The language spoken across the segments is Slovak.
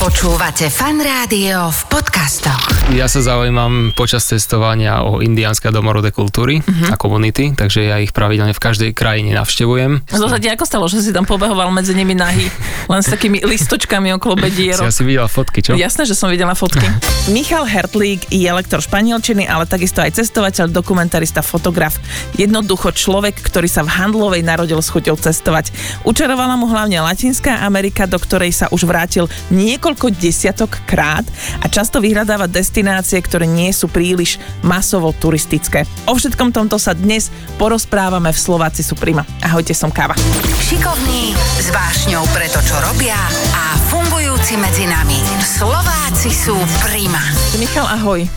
Počúvate fan rádio v podcastoch. Ja sa zaujímam počas cestovania o indiánske a domorodé kultúry uh-huh. a komunity, takže ja ich pravidelne v každej krajine navštevujem. Ti ako stalo, že si tam pobehoval medzi nimi nahý, len s takými listočkami okolo bedierok? Si asi videla fotky, čo? Jasné, že som videla fotky. Michal Hertlík je lektor španielčiny, ale takisto aj cestovateľ, dokumentarista, fotograf. Jednoducho človek, ktorý sa v Handlovej narodil s chuťou cestovať. Učarovala mu hlavne Latinská Amerika, do ktorej sa už vrátil niekoľko desiatok krát a často vyhľadáva destinácie, ktoré nie sú príliš masovo turistické. O všetkom tomto sa dnes porozprávame v Slováci sú prima. Ahojte, som Káva. Šikovní, s vášňou pre to, čo robia a fungujúci medzi nami. Slováci sú prima. Michal, ahoj.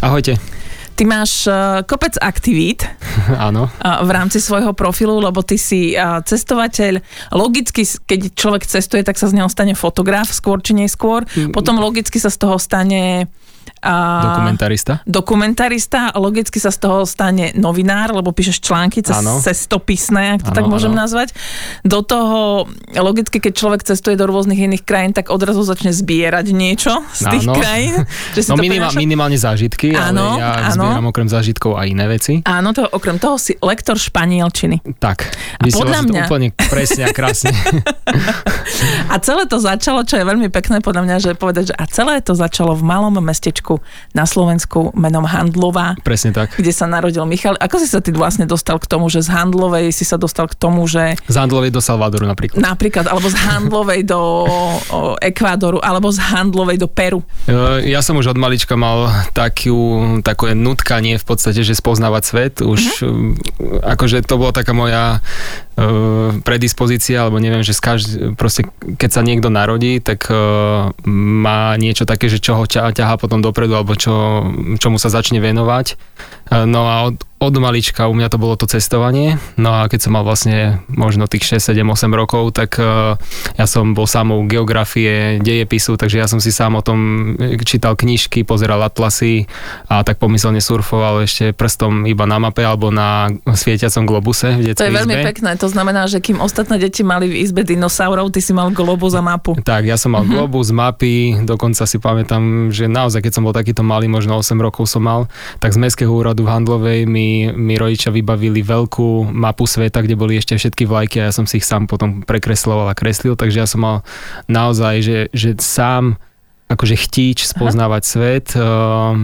Ahojte. Ty máš uh, kopec aktivít Áno. uh, v rámci svojho profilu, lebo ty si uh, cestovateľ. Logicky, keď človek cestuje, tak sa z neho stane fotograf skôr či neskôr. Potom logicky sa z toho stane a Dokumentarista. dokumentarista, logicky sa z toho stane novinár, lebo píšeš články cez Áno. cestopisné, ak to Áno, tak môžem áno. nazvať. Do toho, logicky, keď človek cestuje do rôznych iných krajín, tak odrazu začne zbierať niečo z tých Áno. krajín. Že si No to minima, prináša- minimálne zážitky, Áno, ale ja áno. zbieram okrem zážitkov aj iné veci. Áno, to okrem toho si lektor španielčiny. Tak, A podľa si to mňa- úplne presne a krásne. A celé to začalo, čo je veľmi pekné podľa mňa, že povedať, že a celé to začalo v malom mestečku na Slovensku menom Handlová, presne tak. kde sa narodil Michal. Ako si sa ty vlastne dostal k tomu, že z Handlovej si sa dostal k tomu, že Z Handlovej do Salvadoru napríklad. napríklad, alebo z Handlovej do o, Ekvádoru, alebo z Handlovej do Peru. E, Ja som už od malička mal takú, také nutkanie v podstate, že spoznávať svet. Už uh-huh. akože to bola taká moja predispozícia, alebo neviem, že z každ- proste keď sa niekto narodí, tak e, má niečo také, že čo ho ťa, ťahá potom dopredu, alebo čo, čomu sa začne venovať. E, No a od, od malička u mňa to bolo to cestovanie. No a keď som mal vlastne možno tých 6, 7, 8 rokov, tak e, ja som bol samou geografie, dejepisu, takže ja som si sám o tom čítal knižky, pozeral atlasy a tak pomyselne surfoval ešte prstom iba na mape alebo na svietiacom globuse v To detskej je veľmi izbe. pekné, to znamená, že kým ostatné deti mali v izbe dinosaurov, ty si mal globus a mapu. Tak, ja som mal uh-huh. globus, mapy, dokonca si pamätám, že naozaj, keď som bol takýto malý, možno 8 rokov som mal, tak z Mestského úradu v Handlovej mi, mi rodičia vybavili veľkú mapu sveta, kde boli ešte všetky vlajky a ja som si ich sám potom prekresloval a kreslil, takže ja som mal naozaj, že, že sám akože chtíč spoznávať Aha. svet, uh,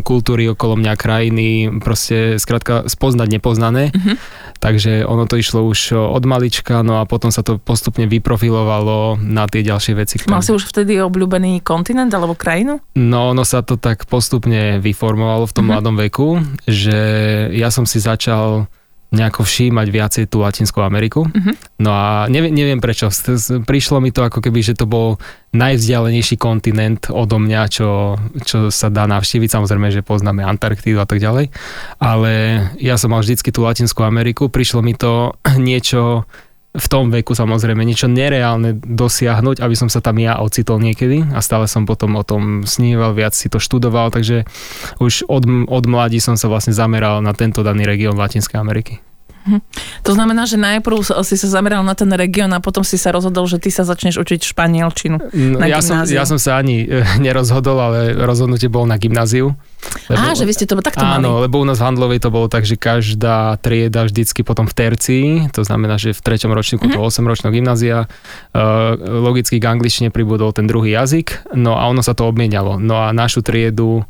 kultúry okolo mňa, krajiny, proste skrátka spoznať nepoznané. Mhm. Takže ono to išlo už od malička, no a potom sa to postupne vyprofilovalo na tie ďalšie veci. Mal si už vtedy obľúbený kontinent alebo krajinu? No, ono sa to tak postupne vyformovalo v tom Mhm. mladom veku, že ja som si začal nejako všímať viacej tú Latinskú Ameriku. Mhm. No a neviem, neviem prečo. Prišlo mi to ako keby, že to bol najvzdialenejší kontinent odo mňa, čo, čo sa dá navštíviť. Samozrejme, že poznáme Antarktídu a tak ďalej. Ale ja som mal vždycky tú Latinskú Ameriku. Prišlo mi to niečo v tom veku samozrejme niečo nereálne dosiahnuť, aby som sa tam ja ocitol niekedy a stále som potom o tom sníval, viac si to študoval, takže už od, od mladí som sa vlastne zameral na tento daný región Latinskej Ameriky. To znamená, že najprv si sa zameral na ten región a potom si sa rozhodol, že ty sa začneš učiť španielčinu. No, Na ja, som, ja som sa ani e, nerozhodol, ale rozhodnutie bolo na gymnáziu. Á, že vy ste to takto mali. Áno, lebo u nás v Handlovej to bolo tak, že každá trieda vždycky potom v tercii, to znamená, že v treťom ročníku Mhm. mm-hmm. toho 8 ročného gymnázia, uh, logicky k angličtine pribudol ten druhý jazyk, no a ono sa to obmienialo. No a našu triedu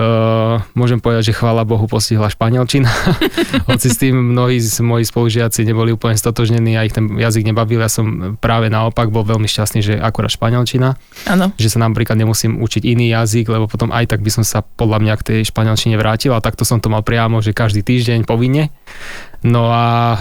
Uh, môžem povedať, že chvála Bohu postihla španielčina. Hoci s tým mnohí z moji spolužiaci neboli úplne stotožnení a ich ten jazyk nebavil, ja som práve naopak bol veľmi šťastný, že akurát španielčina Áno. že sa napríklad nemusím učiť iný jazyk, lebo potom aj tak by som sa podľa mňa k tej španielčine vrátil a takto som to mal priamo, že každý týždeň povinne. No a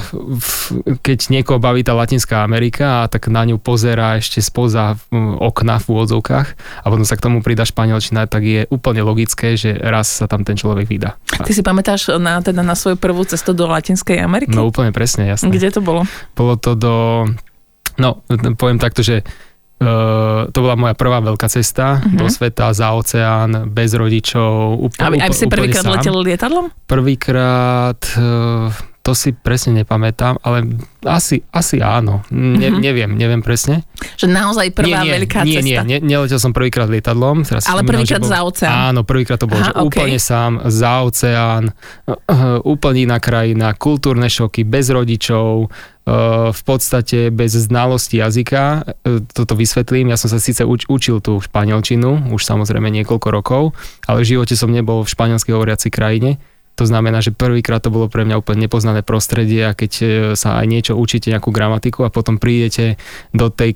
keď niekoho baví tá Latinská Amerika tak na ňu pozera ešte spoza okna v úvodzovkách a potom sa k tomu prida španielčina, tak je úplne logické, že raz sa tam ten človek vydá. Ty si pamätáš na, teda na svoju prvú cestu do Latinskej Ameriky? No úplne presne, jasné. Kde to bolo? Bolo to do, no poviem takto, že Uh, to bola moja prvá veľká cesta Mhm. do sveta, za oceán, bez rodičov, úplne, Aby, aby si prvýkrát letel lietadlom? Prvýkrát, uh, to si presne nepamätám, ale asi, asi áno. Ne, mm-hmm. Neviem, neviem presne. Že naozaj prvá nie, nie, veľká nie, cesta. Nie, nie, neletel som prvýkrát lietadlom. Teraz Ale prvýkrát bol, za oceán. Áno, prvýkrát to bol, Aha, že okay. úplne sám, za oceán, úplne iná krajina, kultúrne šoky, bez rodičov, v podstate bez znalosti jazyka. Toto vysvetlím, ja som sa síce uč, učil tú španielčinu, už samozrejme niekoľko rokov, ale v živote som nebol v španielsky hovoriacej krajine to znamená, že prvýkrát to bolo pre mňa úplne nepoznané prostredie a keď e, sa aj niečo učíte, nejakú gramatiku a potom prídete do, tej,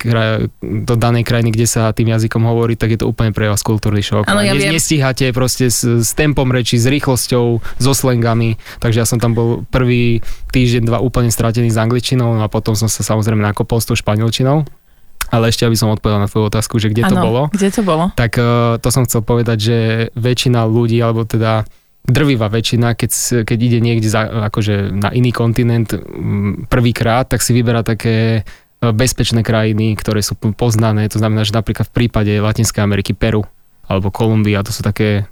do danej krajiny, kde sa tým jazykom hovorí, tak je to úplne pre vás kultúrny šok. Ano, ja ne, nestíhate proste s, s tempom reči, s rýchlosťou, so slengami, takže ja som tam bol prvý týždeň, dva úplne stratený s angličtinou a potom som sa samozrejme nakopol s tou španielčinou. Ale ešte, aby som odpovedal na tvoju otázku, že kde ano, to bolo. kde to bolo? Tak uh, to som chcel povedať, že väčšina ľudí, alebo teda drvivá väčšina, keď, keď ide niekde za, akože na iný kontinent prvýkrát, tak si vyberá také e, bezpečné krajiny, ktoré sú poznané. To znamená, že napríklad v prípade Latinskej Ameriky Peru alebo Kolumbia, to sú také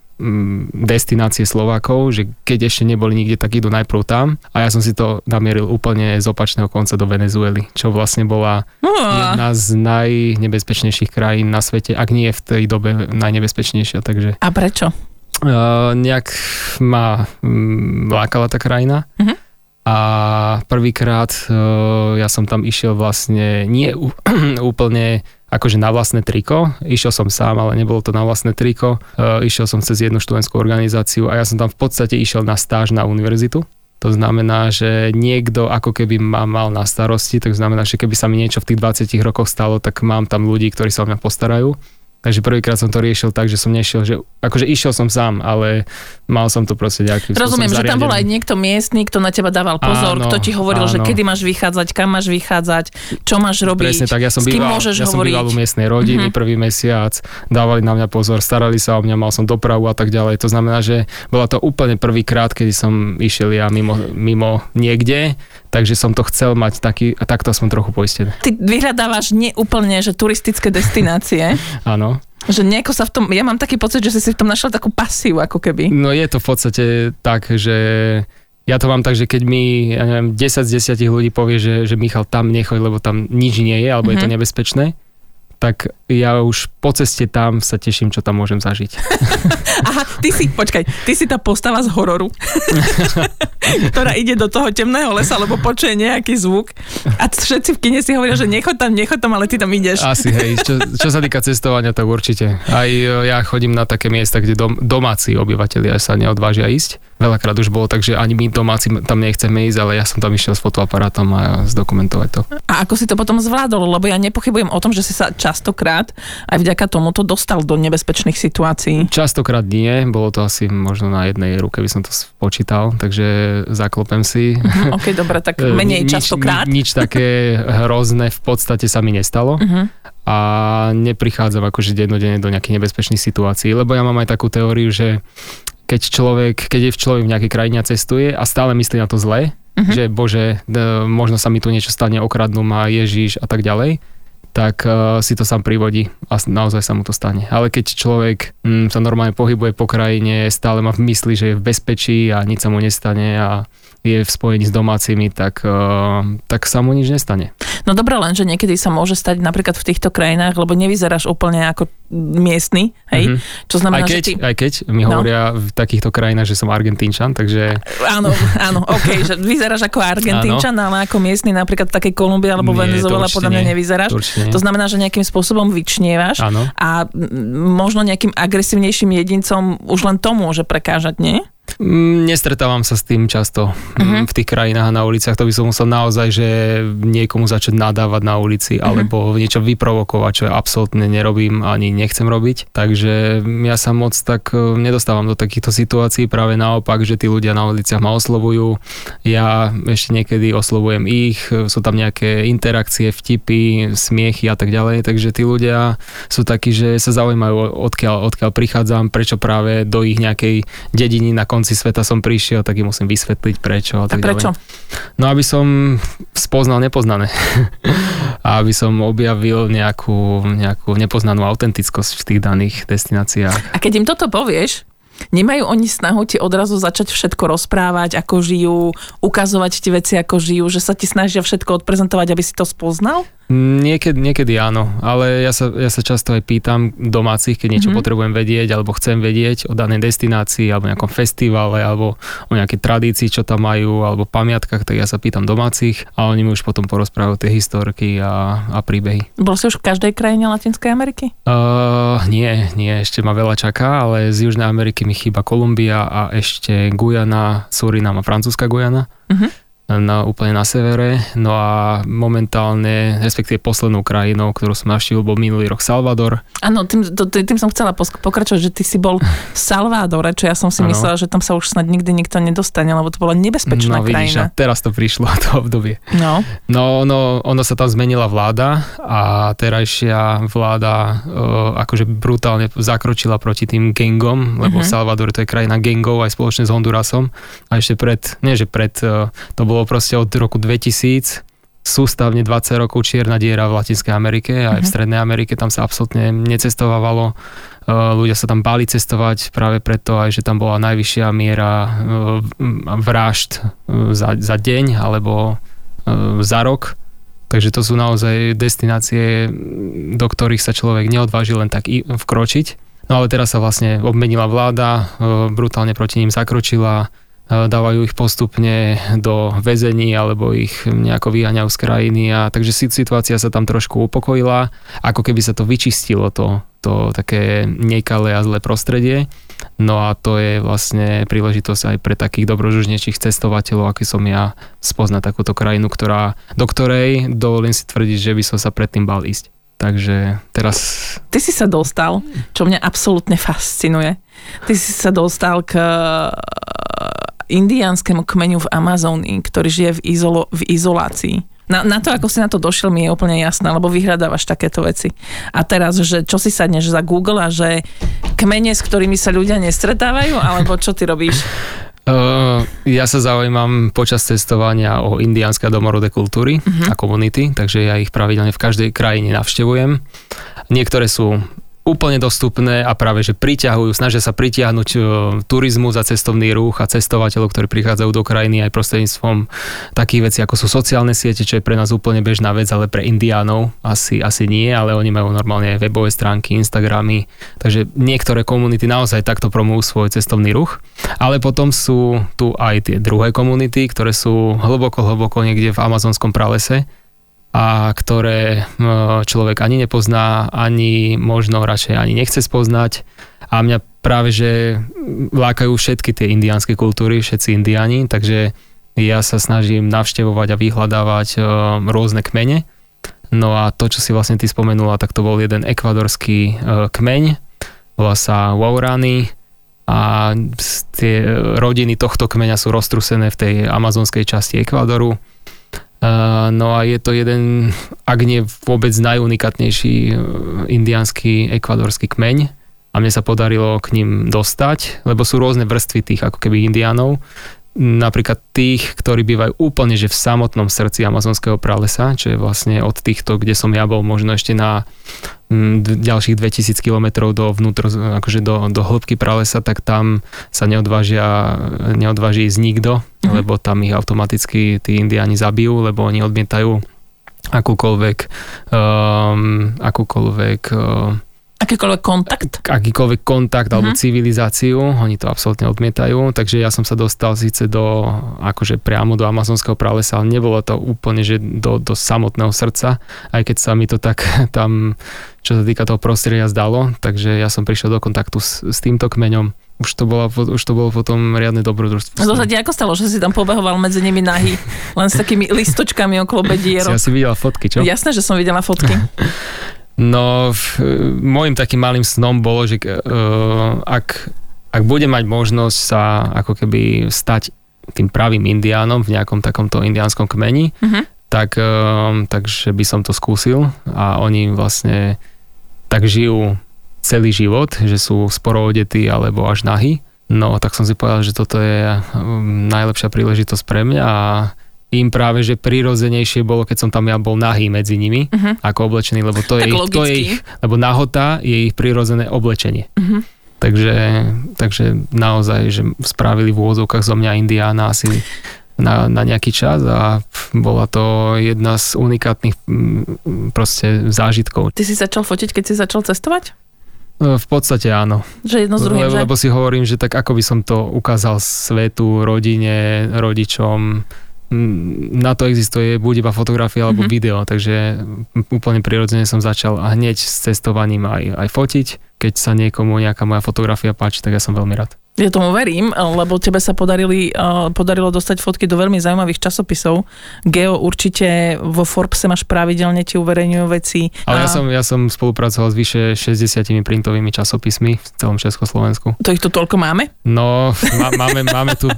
destinácie Slovákov, že keď ešte neboli nikde, tak idú najprv tam a ja som si to namieril úplne z opačného konca do Venezuely, čo vlastne bola jedna z najnebezpečnejších krajín na svete, ak nie v tej dobe najnebezpečnejšia. Takže... A prečo? Uh, nejak ma um, lákala tá krajina. Uh-huh. A prvýkrát uh, ja som tam išiel vlastne nie úplne akože na vlastné triko. Išiel som sám, ale nebolo to na vlastné triko. Uh, išiel som cez jednu študentskú organizáciu a ja som tam v podstate išiel na stáž na univerzitu. To znamená, že niekto ako keby ma mal na starosti, tak znamená, že keby sa mi niečo v tých 20 rokoch stalo, tak mám tam ľudí, ktorí sa o mňa postarajú. Takže prvýkrát som to riešil tak, že som nešiel, že akože išiel som sám, ale mal som to proste nejaký Rozumiem, že tam bol aj niekto miestny, kto na teba dával pozor, áno, kto ti hovoril, áno. že kedy máš vychádzať, kam máš vychádzať, čo máš robiť, Presne tak, ja som býval, môžeš ja hovoriť. som býval u miestnej rodiny mm-hmm. prvý mesiac, dávali na mňa pozor, starali sa o mňa, mal som dopravu a tak ďalej. To znamená, že bola to úplne prvýkrát, kedy som išiel ja mimo, mimo niekde, takže som to chcel mať taký, a takto som trochu poistený. Ty vyhľadávaš neúplne, že turistické destinácie. Áno. Že nejako sa v tom, ja mám taký pocit, že si si v tom našiel takú pasívu, ako keby. No je to v podstate tak, že ja to mám tak, že keď mi, ja neviem, 10 z 10 ľudí povie, že, že Michal tam nechoď, lebo tam nič nie je, alebo mm-hmm. je to mhm. nebezpečné, tak ja už po ceste tam sa teším, čo tam môžem zažiť. Aha, ty si, počkaj, ty si tá postava z hororu, ktorá ide do toho temného lesa, lebo počuje nejaký zvuk a všetci v kine si hovoria, že nechod tam, nechod tam, ale ty tam ideš. Asi, hej, čo, čo sa týka cestovania, tak určite. Aj e, ja chodím na také miesta, kde dom, domáci obyvateľia sa neodvážia ísť. Veľakrát už bolo tak, že ani my domáci tam nechceme ísť, ale ja som tam išiel s fotoaparátom a zdokumentovať to. A ako si to potom zvládol? Lebo ja nepochybujem o tom, že si sa častokrát aj vďaka tomuto dostal do nebezpečných situácií. Častokrát nie, bolo to asi možno na jednej ruke by som to spočítal, takže zaklopem si. Uh-huh, ok, dobre, tak menej nič, častokrát. Ni, nič také hrozné v podstate sa mi nestalo. Uh-huh a neprichádzam akože dennodenne do nejakých nebezpečných situácií, lebo ja mám aj takú teóriu, že keď človek, keď je v človek v nejakej krajine a cestuje a stále myslí na to zle, uh-huh. že bože, možno sa mi tu niečo stane, okradnú ma Ježiš a tak ďalej, tak uh, si to sám privodí a naozaj sa mu to stane. Ale keď človek mm, sa normálne pohybuje po krajine, stále má v mysli, že je v bezpečí a nič sa mu nestane a je v spojení s domácimi, tak, uh, tak sa mu nič nestane. No dobré, len že niekedy sa môže stať napríklad v týchto krajinách, lebo nevyzeráš úplne ako miestny, hej? Mm-hmm. Čo znamená, aj keď, že ty... Aj keď mi no. hovoria v takýchto krajinách, že som Argentínčan, takže... Áno, áno, ok, že vyzeráš ako Argentínčan, ale ako miestny napríklad v takej Kolumbii alebo Venezuela podľa mňa nevyzeráš. To, to znamená, že nejakým spôsobom vyčnievaš áno. a možno nejakým agresívnejším jedincom už len to môže prekážať, nie? Mm, nestretávam sa s tým často uh-huh. v tých krajinách a na uliciach. To by som musel naozaj, že niekomu začať nadávať na ulici uh-huh. alebo niečo vyprovokovať, čo ja absolútne nerobím ani nechcem robiť. Takže ja sa moc tak e, nedostávam do takýchto situácií. Práve naopak, že tí ľudia na uliciach ma oslovujú. Ja ešte niekedy oslovujem ich. Sú tam nejaké interakcie, vtipy, smiechy a tak ďalej. Takže tí ľudia sú takí, že sa zaujímajú, odkiaľ, odkiaľ prichádzam, prečo práve do ich nejakej dediny na konci sveta som prišiel, tak im musím vysvetliť prečo a tak a prečo? Ďalej. No aby som spoznal nepoznané. a aby som objavil nejakú, nejakú nepoznanú autentickosť v tých daných destináciách. A keď im toto povieš, Nemajú oni snahu ti odrazu začať všetko rozprávať, ako žijú, ukazovať ti veci, ako žijú, že sa ti snažia všetko odprezentovať, aby si to spoznal? Niekedy, niekedy áno, ale ja sa, ja sa často aj pýtam domácich, keď niečo mm-hmm. potrebujem vedieť alebo chcem vedieť o danej destinácii alebo nejakom festivale alebo o nejakej tradícii, čo tam majú alebo pamiatkách, tak ja sa pýtam domácich a oni mi už potom porozprávajú tie historky a, a príbehy. Bol si už v každej krajine Latinskej Ameriky? Uh, nie, nie, ešte ma veľa čaká, ale z Južnej Ameriky mi chýba Kolumbia a ešte Guyana, Surinam a francúzska Guyana. Uh-huh na, úplne na severe. No a momentálne, respektíve poslednou krajinou, ktorú som navštívil, bol minulý rok Salvador. Áno, tým, to, tým som chcela pokračovať, že ty si bol v Salvadore, čo ja som si ano. myslela, že tam sa už snad nikdy nikto nedostane, lebo to bola nebezpečná no, vidíš, krajina. teraz to prišlo, to obdobie. No. No, no, ono sa tam zmenila vláda a terajšia vláda uh, akože brutálne zakročila proti tým gangom, lebo uh-huh. Salvador to je krajina gangov aj spoločne s Hondurasom a ešte pred, nie že pred, uh, to bolo bolo proste od roku 2000 sústavne 20 rokov čierna diera v Latinskej Amerike a aj v mhm. Strednej Amerike tam sa absolútne necestovávalo. Ľudia sa tam báli cestovať práve preto aj, že tam bola najvyššia miera vražd za, za deň alebo za rok. Takže to sú naozaj destinácie, do ktorých sa človek neodváži len tak vkročiť. No ale teraz sa vlastne obmenila vláda, brutálne proti ním zakročila, dávajú ich postupne do väzení alebo ich nejako vyháňajú z krajiny a takže situácia sa tam trošku upokojila, ako keby sa to vyčistilo to, to také nekalé a zlé prostredie. No a to je vlastne príležitosť aj pre takých dobrožužnejších cestovateľov, aký som ja, spoznať takúto krajinu, ktorá, do ktorej dovolím si tvrdiť, že by som sa predtým bal ísť. Takže teraz... Ty si sa dostal, čo mňa absolútne fascinuje. Ty si sa dostal k indiánskému kmeňu v Amazónii, ktorý žije v, izolo, v izolácii. Na, na to, ako si na to došiel, mi je úplne jasné, lebo vyhľadávaš takéto veci. A teraz, že čo si sadneš za Google a že kmene, s ktorými sa ľudia nestretávajú, alebo čo ty robíš? Uh, ja sa zaujímam počas cestovania o indiánske a domorodé kultúry uh-huh. a komunity, takže ja ich pravidelne v každej krajine navštevujem. Niektoré sú úplne dostupné a práve, že priťahujú, snažia sa pritiahnuť uh, turizmu za cestovný ruch a cestovateľov, ktorí prichádzajú do krajiny aj prostredníctvom takých vecí, ako sú sociálne siete, čo je pre nás úplne bežná vec, ale pre indiánov asi, asi nie, ale oni majú normálne webové stránky, Instagramy, takže niektoré komunity naozaj takto promujú svoj cestovný ruch, ale potom sú tu aj tie druhé komunity, ktoré sú hlboko, hlboko niekde v amazonskom pralese, a ktoré človek ani nepozná, ani možno radšej ani nechce spoznať. A mňa práve, že lákajú všetky tie indiánske kultúry, všetci indiáni, takže ja sa snažím navštevovať a vyhľadávať rôzne kmene. No a to, čo si vlastne ty spomenula, tak to bol jeden ekvadorský kmeň, volá sa Waurani a tie rodiny tohto kmeňa sú roztrusené v tej amazonskej časti Ekvadoru no a je to jeden, ak nie vôbec najunikatnejší e, indiánsky ekvadorský kmeň. A mne sa podarilo k ním dostať, lebo sú rôzne vrstvy tých ako keby indiánov. Napríklad tých, ktorí bývajú úplne že v samotnom srdci amazonského pralesa, čo je vlastne od týchto, kde som ja bol možno ešte na ďalších 2000 km do vnútro, akože do, do hĺbky pralesa, tak tam sa neodvážia, neodváži ísť nikto, mm-hmm. lebo tam ich automaticky tí indiáni zabijú, lebo oni odmietajú akúkoľvek um, akúkoľvek um, Akýkoľvek kontakt? Akýkoľvek kontakt uh-huh. alebo mhm. civilizáciu, oni to absolútne odmietajú, takže ja som sa dostal síce do, akože priamo do amazonského pralesa, ale nebolo to úplne, že do, do samotného srdca, aj keď sa mi to tak tam, čo sa týka toho prostredia zdalo, takže ja som prišiel do kontaktu s, s týmto kmeňom. Už to, bola, už to bolo potom riadne dobrodružstvo. To sa ti ako stalo, že si tam pobehoval medzi nimi nahy, len s takými listočkami okolo bedierok? Si asi videla fotky, čo? Jasné, že som videla fotky. No, môjim takým malým snom bolo, že uh, ak, ak bude mať možnosť sa ako keby stať tým pravým indiánom v nejakom takomto indiánskom kmeni, uh-huh. tak, uh, takže by som to skúsil a oni vlastne tak žijú celý život, že sú sporo odetí alebo až nahy. No, tak som si povedal, že toto je najlepšia príležitosť pre mňa a im práve, že prirodzenejšie bolo, keď som tam ja bol nahý medzi nimi, uh-huh. ako oblečený, lebo to je, ich, to je ich, lebo nahota je ich prirodzené oblečenie. Uh-huh. Takže, takže naozaj, že spravili v úvodzovkách zo mňa Indiána asi na, na nejaký čas a bola to jedna z unikátnych mm, proste zážitkov. Ty si začal fotiť, keď si začal cestovať? E, v podstate áno. Že jedno z druhým, lebo, že? lebo si hovorím, že tak ako by som to ukázal svetu, rodine, rodičom, Mm, na to existuje buď iba fotografia alebo mm-hmm. video, takže úplne prirodzene som začal a hneď s cestovaním aj, aj fotiť. Keď sa niekomu nejaká moja fotografia páči, tak ja som veľmi rád. Ja tomu verím, lebo tebe sa podarili, podarilo dostať fotky do veľmi zaujímavých časopisov. Geo určite vo Forbese máš pravidelne ti uverejňujú veci. Ale ja, som, ja som spolupracoval s vyše 60 printovými časopismi v celom Československu. To ich tu toľko máme? No, má, máme, máme tu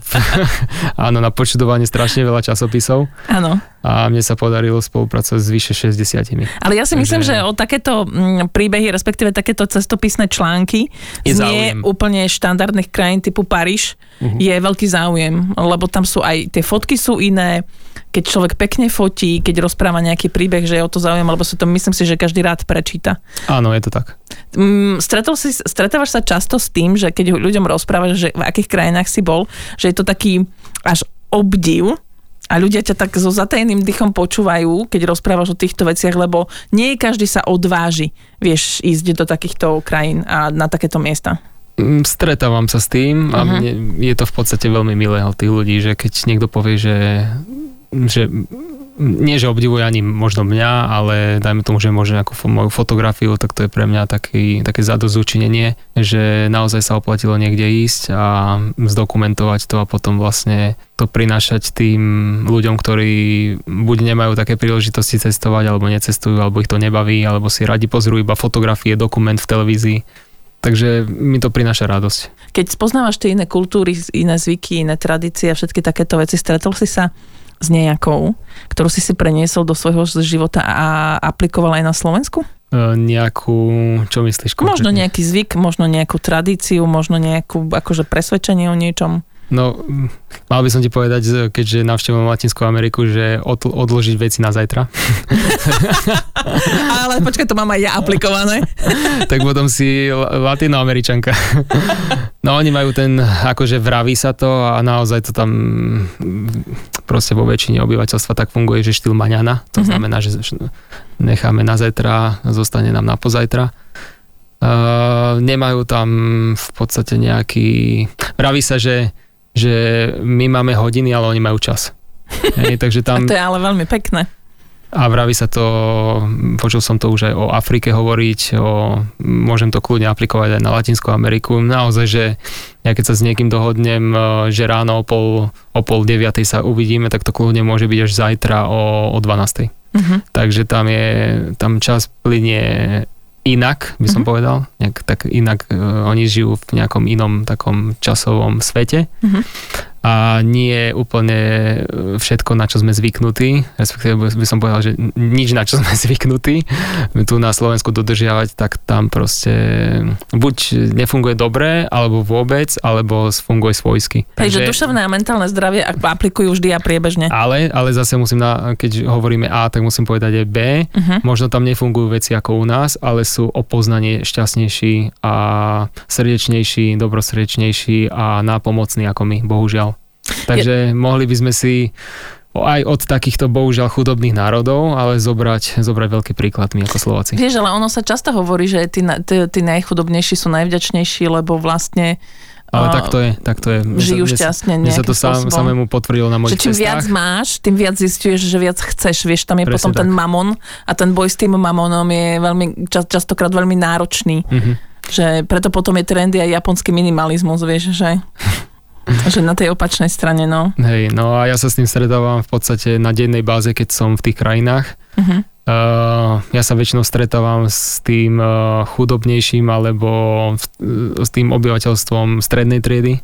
áno, na počudovanie strašne veľa časopisov. Áno a mne sa podarilo spolupracovať s vyše 60. Ale ja si myslím, že o takéto mm, príbehy, respektíve takéto cestopisné články je z nie úplne štandardných krajín typu Paríž uh-huh. je veľký záujem, lebo tam sú aj tie fotky sú iné, keď človek pekne fotí, keď rozpráva nejaký príbeh, že je o to záujem, lebo si to myslím si, že každý rád prečíta. Áno, je to tak. Mm, stretol si, stretávaš sa často s tým, že keď ľuďom rozprávaš, že v akých krajinách si bol, že je to taký až obdiv, a ľudia ťa tak so zatajeným dychom počúvajú, keď rozprávaš o týchto veciach, lebo nie každý sa odváži, vieš, ísť do takýchto krajín a na takéto miesta. Mm, stretávam sa s tým a uh-huh. mne, je to v podstate veľmi milé od tých ľudí, že keď niekto povie, že, že nie, že obdivuje ani možno mňa, ale dajme tomu, že môže nejakú moju fotografiu, tak to je pre mňa taký, také zadozučinenie, že naozaj sa oplatilo niekde ísť a zdokumentovať to a potom vlastne to prinášať tým ľuďom, ktorí buď nemajú také príležitosti cestovať, alebo necestujú, alebo ich to nebaví, alebo si radi pozrú iba fotografie, dokument v televízii. Takže mi to prináša radosť. Keď spoznávaš tie iné kultúry, iné zvyky, iné tradície a všetky takéto veci, stretol si sa s nejakou, ktorú si si preniesol do svojho života a aplikoval aj na Slovensku? E, nejakú, čo myslíš? Konkrétne? Možno nejaký zvyk, možno nejakú tradíciu, možno nejakú akože presvedčenie o niečom. No, mal by som ti povedať, keďže navštevujem Latinskú Ameriku, že od, odložiť veci na zajtra. Ale počkaj, to mám aj ja aplikované. tak potom si latinoameričanka. no oni majú ten, akože vraví sa to a naozaj to tam proste vo väčšine obyvateľstva tak funguje, že štýl maňana. To mm-hmm. znamená, že necháme na zajtra, zostane nám na pozajtra. Uh, nemajú tam v podstate nejaký... Vraví sa, že že my máme hodiny, ale oni majú čas. Hej, takže tam... A to je ale veľmi pekné. A vraví sa to, počul som to už aj o Afrike hovoriť, o, môžem to kľudne aplikovať aj na Latinskú Ameriku. Naozaj, že ja keď sa s niekým dohodnem, e, že ráno o pol, o pol deviatej sa uvidíme, tak to kľudne môže byť až zajtra o, o 12. Uh-huh. Takže tam je, tam čas plinie inak, by som uh-huh. povedal. Nejak, tak inak uh, oni žijú v nejakom inom takom časovom svete. Uh-huh a nie je úplne e, všetko, na čo sme zvyknutí, respektíve by som povedal, že nič, na čo sme zvyknutí tu na Slovensku dodržiavať, tak tam proste buď nefunguje dobre, alebo vôbec, alebo funguje svojsky. Takže duševné a mentálne zdravie aplikujú vždy a priebežne. Ale, ale zase musím, na, keď hovoríme A, tak musím povedať aj B. Uh-huh. Možno tam nefungujú veci ako u nás, ale sú o poznanie šťastnejší a srdečnejší, dobrosrdečnejší a nápomocný ako my, bohužiaľ. Takže je... mohli by sme si aj od takýchto bohužiaľ chudobných národov, ale zobrať, zobrať veľký príklad my ako Slováci. Vieš, ale ono sa často hovorí, že tí, tí, tí najchudobnejší sú najvďačnejší, lebo vlastne ale tak to je, tak to je. Žijú šťastne Mne sa to sám, samému potvrdilo na mojich že čím cestách. viac máš, tým viac zistuješ, že viac chceš. Vieš, tam je Presne potom tak. ten mamon a ten boj s tým mamonom je veľmi, čas, častokrát veľmi náročný. Mm-hmm. Že preto potom je trendy aj japonský minimalizmus, vieš, že že na tej opačnej strane, no. Hej, no a ja sa s tým stretávam v podstate na dennej báze, keď som v tých krajinách. Uh-huh. Uh, ja sa väčšinou stretávam s tým uh, chudobnejším alebo v, s tým obyvateľstvom strednej triedy.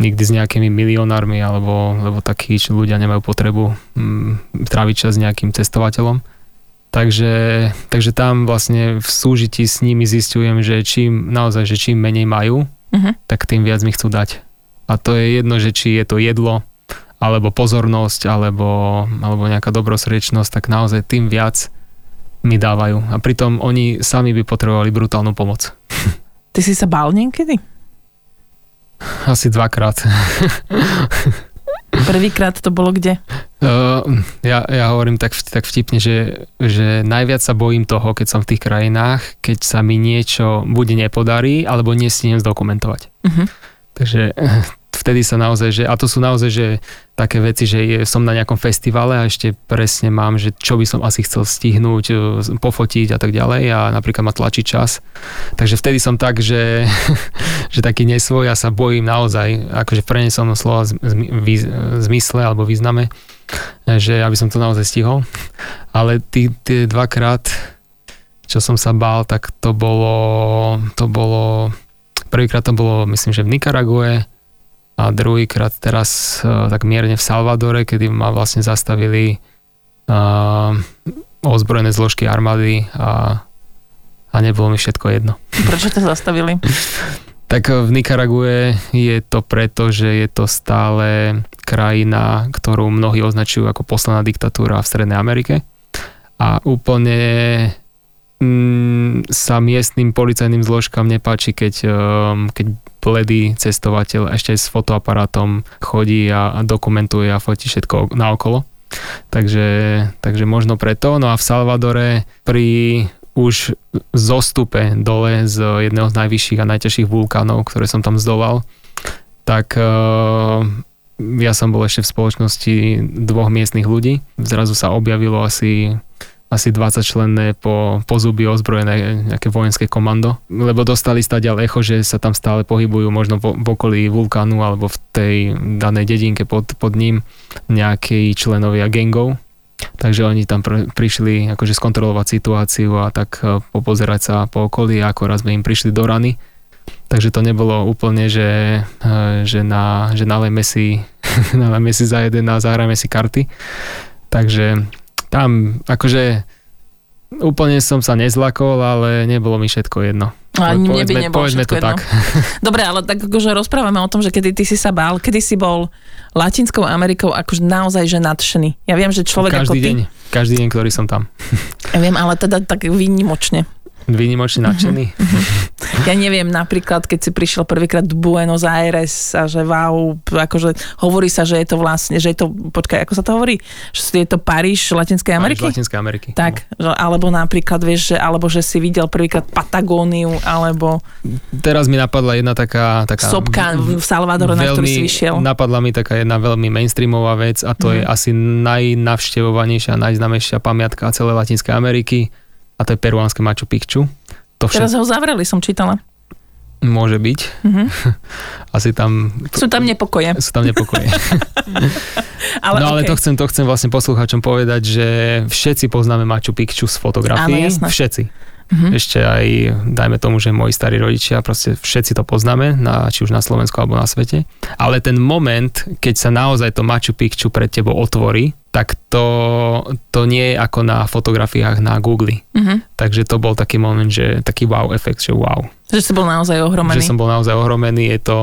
Nikdy s nejakými milionármi alebo lebo takí, ľudia nemajú potrebu um, tráviť čas s nejakým cestovateľom. Takže, takže tam vlastne v súžití s nimi zistujem, že čím naozaj, že čím menej majú, uh-huh. tak tým viac mi chcú dať. A to je jedno, že či je to jedlo, alebo pozornosť, alebo, alebo nejaká dobrosrdečnosť, tak naozaj tým viac mi dávajú. A pritom oni sami by potrebovali brutálnu pomoc. Ty si sa bál niekedy? Asi dvakrát. Prvýkrát to bolo kde? Uh, ja, ja hovorím tak, tak vtipne, že, že najviac sa bojím toho, keď som v tých krajinách, keď sa mi niečo buď nepodarí, alebo nestínem zdokumentovať. Uh-huh. Takže vtedy sa naozaj, že, a to sú naozaj, že také veci, že je, som na nejakom festivale a ešte presne mám, že čo by som asi chcel stihnúť, e, pofotiť a tak ďalej a napríklad ma tlačí čas. Takže vtedy som tak, že, že taký nesvoj a sa bojím naozaj, akože v prenesenom slova zmysle alebo význame, že aby som to naozaj stihol. Ale tie dvakrát, čo som sa bál, tak to bolo, to bolo, prvýkrát to bolo, myslím, že v Nikarague, a druhýkrát teraz uh, tak mierne v Salvadore, kedy ma vlastne zastavili uh, ozbrojené zložky armády a, a nebolo mi všetko jedno. Prečo to zastavili? tak v Nikarague je to preto, že je to stále krajina, ktorú mnohí označujú ako posledná diktatúra v Strednej Amerike. A úplne mm, sa miestnym policajným zložkám nepáči, keď, um, keď bledý cestovateľ ešte aj s fotoaparátom chodí a, dokumentuje a fotí všetko naokolo. Takže, takže možno preto. No a v Salvadore pri už zostupe dole z jedného z najvyšších a najťažších vulkánov, ktoré som tam zdolal, tak uh, ja som bol ešte v spoločnosti dvoch miestnych ľudí. Zrazu sa objavilo asi asi 20 členné po, po zuby ozbrojené nejaké vojenské komando, lebo dostali stadiaľ echo, že sa tam stále pohybujú možno v, v okolí vulkánu alebo v tej danej dedinke pod, pod ním nejakí členovia gangov. Takže oni tam pr- prišli akože skontrolovať situáciu a tak e, popozerať sa po okolí, ako raz sme im prišli do rany. Takže to nebolo úplne, že, e, že, na, že nalejme si, nalejme si za jeden a zahrajme si karty. Takže tam akože úplne som sa nezlakol, ale nebolo mi všetko jedno. Ani mne by nebolo povedzme to jedno. tak. Dobre, ale tak akože rozprávame o tom, že kedy ty si sa bál, kedy si bol Latinskou Amerikou akože naozaj že nadšený. Ja viem, že človek každý ako deň, ty... Každý deň, ktorý som tam. Ja viem, ale teda tak výnimočne. Výnimočne nadšený. Ja neviem, napríklad, keď si prišiel prvýkrát do Buenos Aires a že wow, akože hovorí sa, že je to vlastne, že je to, počkaj, ako sa to hovorí? Že je to Paríž Latinskej Ameriky? Paríž Latinskej Ameriky. Tak, no. alebo napríklad, vieš, že, alebo že si videl prvýkrát Patagóniu, alebo... Teraz mi napadla jedna taká... taká Sopka v Salvadore, na ktorú si vyšiel. Napadla mi taká jedna veľmi mainstreamová vec a to mm. je mhm. asi najnavštevovanejšia, najznamejšia pamiatka celej Latinskej Ameriky a to je peruánske Machu Picchu. To však... Teraz ho zavreli, som čítala. Môže byť. Mm-hmm. Asi tam... Sú tam nepokoje. Sú tam nepokoje. ale no ale okay. to, chcem, to chcem vlastne poslucháčom povedať, že všetci poznáme Machu Picchu z fotografií. Všetci. Mm-hmm. Ešte aj, dajme tomu, že moji starí rodičia, proste všetci to poznáme, na, či už na Slovensku alebo na svete. Ale ten moment, keď sa naozaj to Machu Picchu pred tebou otvorí, tak to, to nie je ako na fotografiách na Google. Mm-hmm. Takže to bol taký moment, že taký wow efekt, že wow. Že si bol naozaj ohromený. Že som bol naozaj ohromený, je to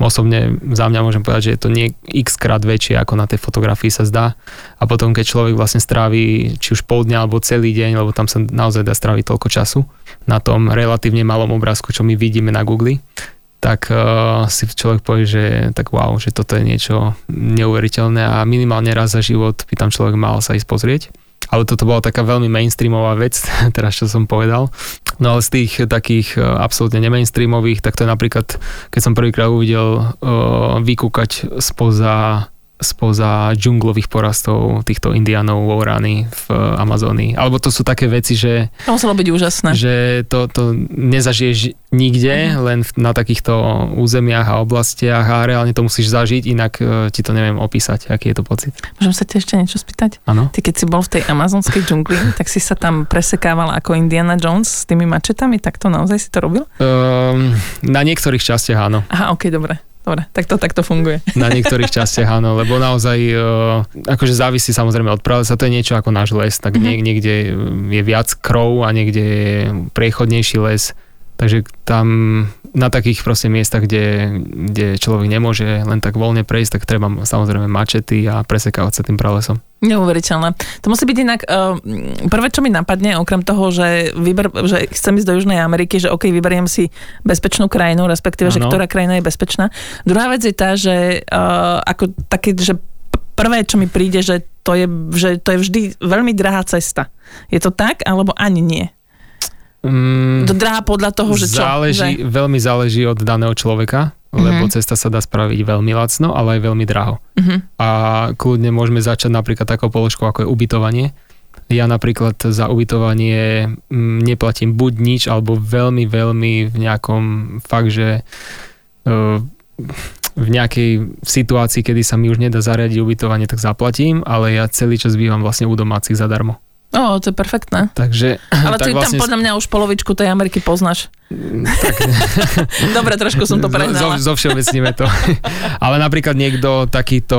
osobne za mňa môžem povedať, že je to nie x krát väčšie, ako na tej fotografii sa zdá. A potom, keď človek vlastne strávi či už pol dňa alebo celý deň, lebo tam sa naozaj dá stráviť toľko času na tom relatívne malom obrázku, čo my vidíme na Google, tak uh, si človek povie, že tak wow, že toto je niečo neuveriteľné a minimálne raz za život by tam človek mal sa ísť pozrieť ale toto bola taká veľmi mainstreamová vec, teraz čo som povedal. No ale z tých takých e, absolútne nemainstreamových, tak to je napríklad, keď som prvýkrát uvidel uh, vykúkať spoza spoza džunglových porastov týchto indianov Ourany v Amazónii. Alebo to sú také veci, že... To muselo byť úžasné. Že to, to nezažiješ nikde, uh-huh. len na takýchto územiach a oblastiach a reálne to musíš zažiť, inak uh, ti to neviem opísať, aký je to pocit. Môžem sa ti ešte niečo spýtať? Áno. Ty keď si bol v tej amazonskej džungli, tak si sa tam presekával ako Indiana Jones s tými mačetami, tak to naozaj si to robil? Um, na niektorých častiach áno. Aha, ok, dobre. Dobre, tak to takto funguje. Na niektorých častiach áno, lebo naozaj uh, akože závisí samozrejme od pralesa, to je niečo ako náš les, tak mm-hmm. niekde je viac krov a niekde je priechodnejší les, Takže tam na takých proste miestach, kde, kde človek nemôže len tak voľne prejsť, tak treba samozrejme mačety a presekávať sa tým pralesom. Neuveriteľné. To musí byť inak, uh, prvé, čo mi napadne, okrem toho, že, vyber, že chcem ísť do Južnej Ameriky, že OK, vyberiem si bezpečnú krajinu, respektíve, ano. že ktorá krajina je bezpečná. Druhá vec je tá, že uh, ako také, že prvé, čo mi príde, že to je, že to je vždy veľmi drahá cesta. Je to tak, alebo ani nie? Mm, to drahá podľa toho, že čo? Záleží, že? Veľmi záleží od daného človeka, mm-hmm. lebo cesta sa dá spraviť veľmi lacno, ale aj veľmi draho. Mm-hmm. A kľudne môžeme začať napríklad takou položkou, ako je ubytovanie. Ja napríklad za ubytovanie mm, neplatím buď nič, alebo veľmi, veľmi v nejakom fakt, že uh, v nejakej situácii, kedy sa mi už nedá zariadiť ubytovanie, tak zaplatím, ale ja celý čas bývam vlastne u domácich zadarmo. O, to je perfektné. Takže, Ale tak ty vlastne... tam podľa mňa už polovičku tej Ameriky poznáš. Tak... Dobre, trošku som to prehnala. Zo, zo všeobecníme to. Ale napríklad niekto takýto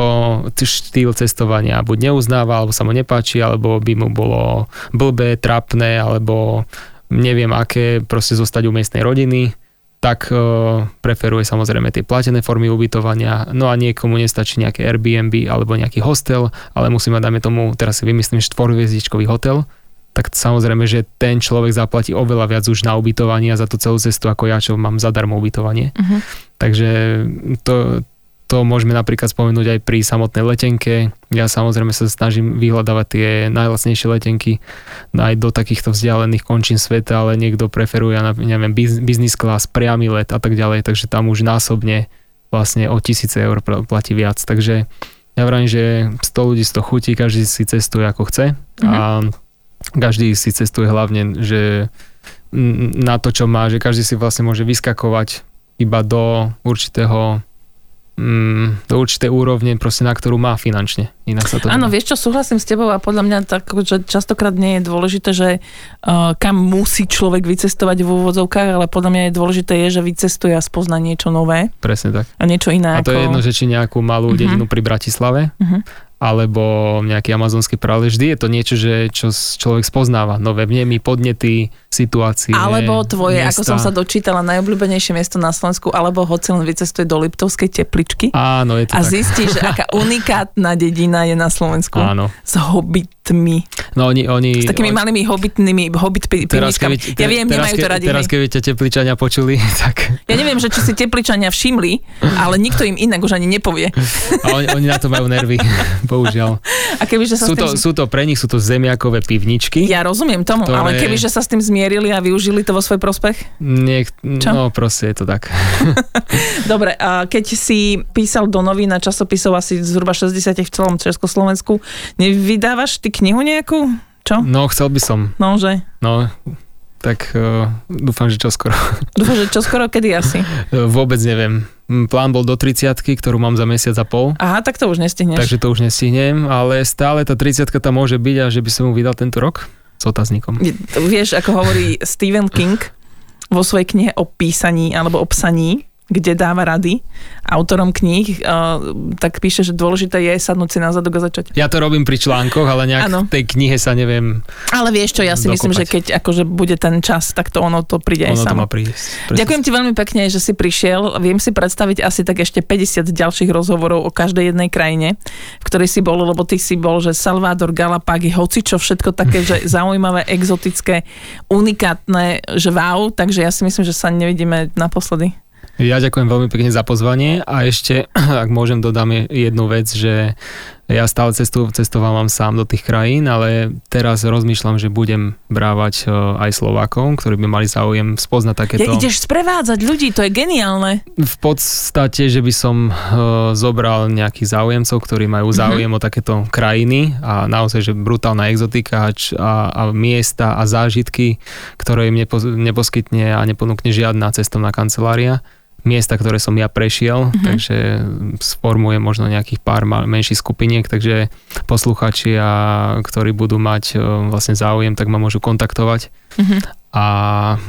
štýl cestovania buď neuznáva, alebo sa mu nepáči, alebo by mu bolo blbé, trapné, alebo neviem aké, proste zostať u miestnej rodiny tak uh, preferuje samozrejme tie platené formy ubytovania. No a niekomu nestačí nejaké Airbnb alebo nejaký hostel, ale musí mať, dajme tomu, teraz si vymyslím, štvorhviezdičkový hotel, tak samozrejme, že ten človek zaplatí oveľa viac už na ubytovanie a za tú celú cestu ako ja, čo mám zadarmo ubytovanie. Uh-huh. Takže to, to môžeme napríklad spomenúť aj pri samotnej letenke. Ja samozrejme sa snažím vyhľadávať tie najlacnejšie letenky aj do takýchto vzdialených končín sveta, ale niekto preferuje, neviem, business class, priamy let a tak ďalej, takže tam už násobne vlastne o tisíce eur platí viac. Takže ja vravím, že 100 ľudí 100 chutí, každý si cestuje ako chce mm-hmm. a každý si cestuje hlavne, že na to, čo má, že každý si vlastne môže vyskakovať iba do určitého mm, do určitej úrovne, proste na ktorú má finančne. Inak sa to Áno, vieš čo, súhlasím s tebou a podľa mňa tak, že častokrát nie je dôležité, že uh, kam musí človek vycestovať v úvodzovkách, ale podľa mňa je dôležité je, že vycestuje a spozna niečo nové. Presne tak. A niečo iné. A to ako... je jedno, že či nejakú malú uh-huh. dedinu pri Bratislave, uh-huh alebo nejaký amazonský prales. Vždy je to niečo, že, čo človek spoznáva. Nové vnemy, podnety, situácie. Alebo tvoje, miesta. ako som sa dočítala, najobľúbenejšie miesto na Slovensku, alebo hoci len vycestuje do Liptovskej tepličky. Áno, je to A tak. zistí, že aká unikátna dedina je na Slovensku. Áno. S hobitmi. No oni, oni, S takými on... malými hobitnými hobit teraz, keby, Ja viem, teraz, nemajú to radi. Teraz keby ťa tepličania počuli, tak... Ja neviem, že či si tepličania všimli, ale nikto im inak už ani nepovie. A oni, oni na to majú nervy bohužiaľ. A kebyže sa sú, tým... to, sú to, pre nich sú to zemiakové pivničky. Ja rozumiem tomu, ktoré... ale kebyže sa s tým zmierili a využili to vo svoj prospech? Niek... No proste je to tak. Dobre, a keď si písal do novín a časopisov asi zhruba 60 v celom Československu, nevydávaš ty knihu nejakú? Čo? No, chcel by som. No, že? No, tak uh, dúfam, že čoskoro. Dúfam, že čoskoro, kedy asi? Vôbec neviem. Plán bol do 30 ktorú mám za mesiac a pol. Aha, tak to už nestihneš. Takže to už nestihnem, ale stále tá 30 tam môže byť a že by som mu vydal tento rok s otáznikom. Vieš, ako hovorí Stephen King vo svojej knihe o písaní alebo o psaní, kde dáva rady autorom kníh, uh, tak píše, že dôležité je sadnúť si na zadok a začať. Ja to robím pri článkoch, ale nejak ano. tej knihe sa neviem Ale vieš čo, ja si dokopať. myslím, že keď akože bude ten čas, tak to ono to príde ono aj samo. To má prísť, Ďakujem ti veľmi pekne, že si prišiel. Viem si predstaviť asi tak ešte 50 ďalších rozhovorov o každej jednej krajine, v ktorej si bol, lebo ty si bol, že Salvador, Galapágy, hoci čo všetko také, že zaujímavé, exotické, unikátne, že wow, takže ja si myslím, že sa nevidíme naposledy. Ja ďakujem veľmi pekne za pozvanie a ešte, ak môžem, dodám jednu vec, že ja stále cestu, cestovávam sám do tých krajín, ale teraz rozmýšľam, že budem brávať e, aj Slovákov, ktorí by mali záujem spoznať takéto... Ja ideš sprevádzať ľudí, to je geniálne. V podstate, že by som uh, zobral nejakých záujemcov, ktorí majú mhm. záujem mm-hmm. o takéto krajiny a naozaj, že brutálna exotika a, a miesta a zážitky, ktoré im nepo, neposkytne a neponúkne žiadna cestovná kancelária miesta, ktoré som ja prešiel, mm-hmm. takže sformujem možno nejakých pár menších skupiniek, takže posluchači, a, ktorí budú mať e, vlastne záujem, tak ma môžu kontaktovať. Mm-hmm. A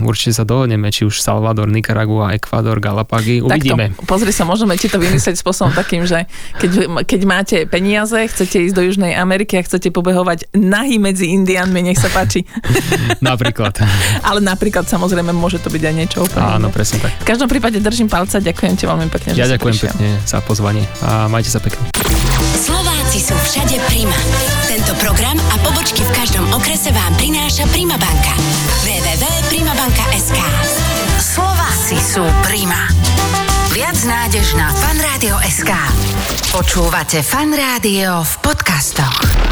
určite sa dohodneme, či už Salvador, Nicaragua, Ekvador, Galapagy, uvidíme. Takto, pozri sa, môžeme ti to vymyslieť spôsobom takým, že keď, keď máte peniaze, chcete ísť do Južnej Ameriky a chcete pobehovať nahy medzi Indiánmi, nech sa páči. napríklad. Ale napríklad samozrejme môže to byť aj niečo úplne. Áno, presne tak. V každom prípade držím palca, ďakujem ti veľmi pekne, Ja že ďakujem prišiel. pekne za pozvanie a majte sa pekne. Slováci sú všade Prima. Tento program a pobočky v každom okrese vám prináša Prima banka. www.primabanka.sk Slováci sú Prima. Viac nádež na fanradio.sk Počúvate Fan Rádio v podcastoch.